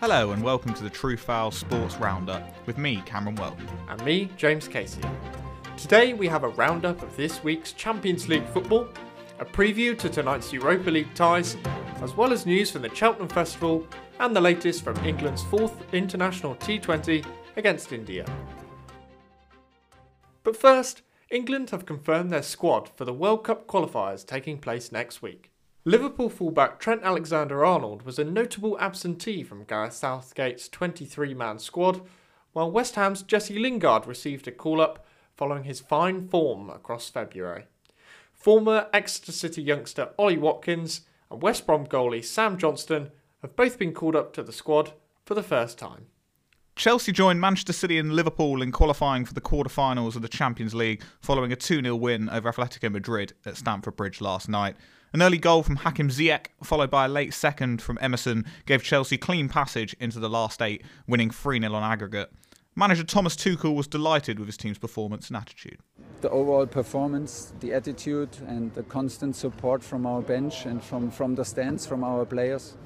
Hello and welcome to the True Foul Sports Roundup with me, Cameron Welton. And me, James Casey. Today we have a roundup of this week's Champions League football, a preview to tonight's Europa League ties, as well as news from the Cheltenham Festival and the latest from England's fourth international T20 against India. But first, England have confirmed their squad for the World Cup qualifiers taking place next week. Liverpool fullback Trent Alexander Arnold was a notable absentee from Gareth Southgate's 23 man squad, while West Ham's Jesse Lingard received a call up following his fine form across February. Former Exeter City youngster Ollie Watkins and West Brom goalie Sam Johnstone have both been called up to the squad for the first time. Chelsea joined Manchester City and Liverpool in qualifying for the quarter-finals of the Champions League following a 2 0 win over Atletico Madrid at Stamford Bridge last night. An early goal from Hakim Ziyech, followed by a late second from Emerson, gave Chelsea clean passage into the last eight, winning 3 0 on aggregate. Manager Thomas Tuchel was delighted with his team's performance and attitude. The overall performance, the attitude, and the constant support from our bench and from, from the stands from our players.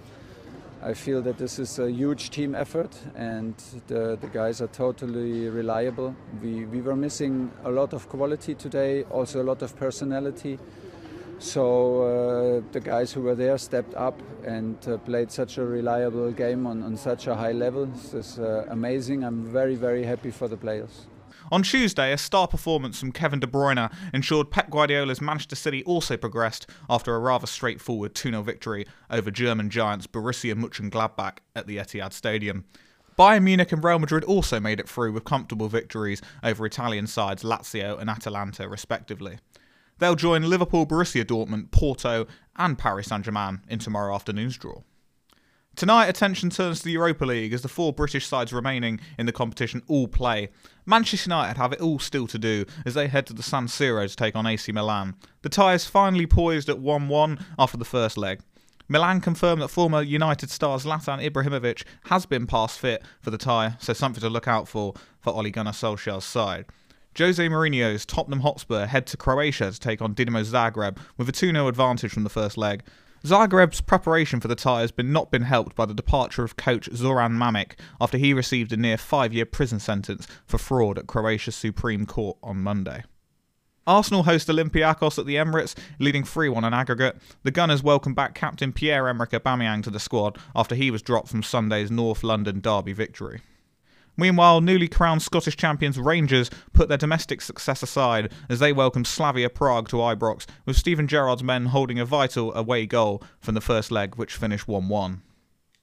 I feel that this is a huge team effort and the, the guys are totally reliable. We, we were missing a lot of quality today, also a lot of personality. So uh, the guys who were there stepped up and uh, played such a reliable game on, on such a high level. This is uh, amazing. I'm very, very happy for the players. On Tuesday, a star performance from Kevin De Bruyne ensured Pep Guardiola's Manchester City also progressed after a rather straightforward 2 0 victory over German giants Borussia Mönchengladbach at the Etihad Stadium. Bayern Munich and Real Madrid also made it through with comfortable victories over Italian sides Lazio and Atalanta, respectively. They'll join Liverpool, Borussia Dortmund, Porto, and Paris Saint Germain in tomorrow afternoon's draw. Tonight, attention turns to the Europa League as the four British sides remaining in the competition all play. Manchester United have it all still to do as they head to the San Siro to take on AC Milan. The tie is finally poised at 1 1 after the first leg. Milan confirmed that former United star Zlatan Ibrahimovic has been passed fit for the tie, so something to look out for for Ole Gunnar Solskjaer's side. Jose Mourinho's Tottenham Hotspur head to Croatia to take on Dinamo Zagreb with a 2 0 advantage from the first leg. Zagreb's preparation for the tie has been not been helped by the departure of coach Zoran Mamic after he received a near five year prison sentence for fraud at Croatia's Supreme Court on Monday. Arsenal host Olympiacos at the Emirates, leading 3 1 on aggregate. The Gunners welcome back captain Pierre Emerick Aubameyang to the squad after he was dropped from Sunday's North London derby victory. Meanwhile, newly crowned Scottish champions Rangers put their domestic success aside as they welcomed Slavia Prague to Ibrox, with Steven Gerrard's men holding a vital away goal from the first leg, which finished 1 1.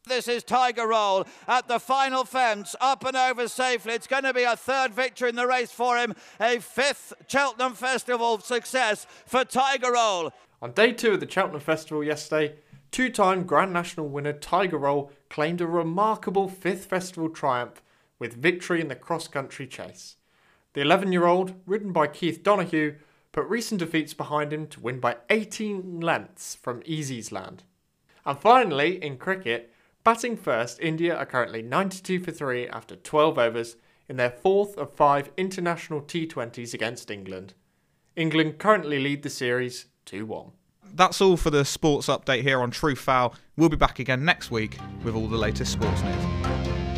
This is Tiger Roll at the final fence, up and over safely. It's going to be a third victory in the race for him, a fifth Cheltenham Festival success for Tiger Roll. On day two of the Cheltenham Festival yesterday, two time Grand National winner Tiger Roll claimed a remarkable fifth festival triumph with victory in the cross country chase. The 11 year old, ridden by Keith Donoghue, put recent defeats behind him to win by 18 lengths from Easysland. And finally, in cricket, batting first, India are currently 92 for 3 after 12 overs in their fourth of five international T20s against England. England currently lead the series 2 1. That's all for the sports update here on True Foul. We'll be back again next week with all the latest sports news.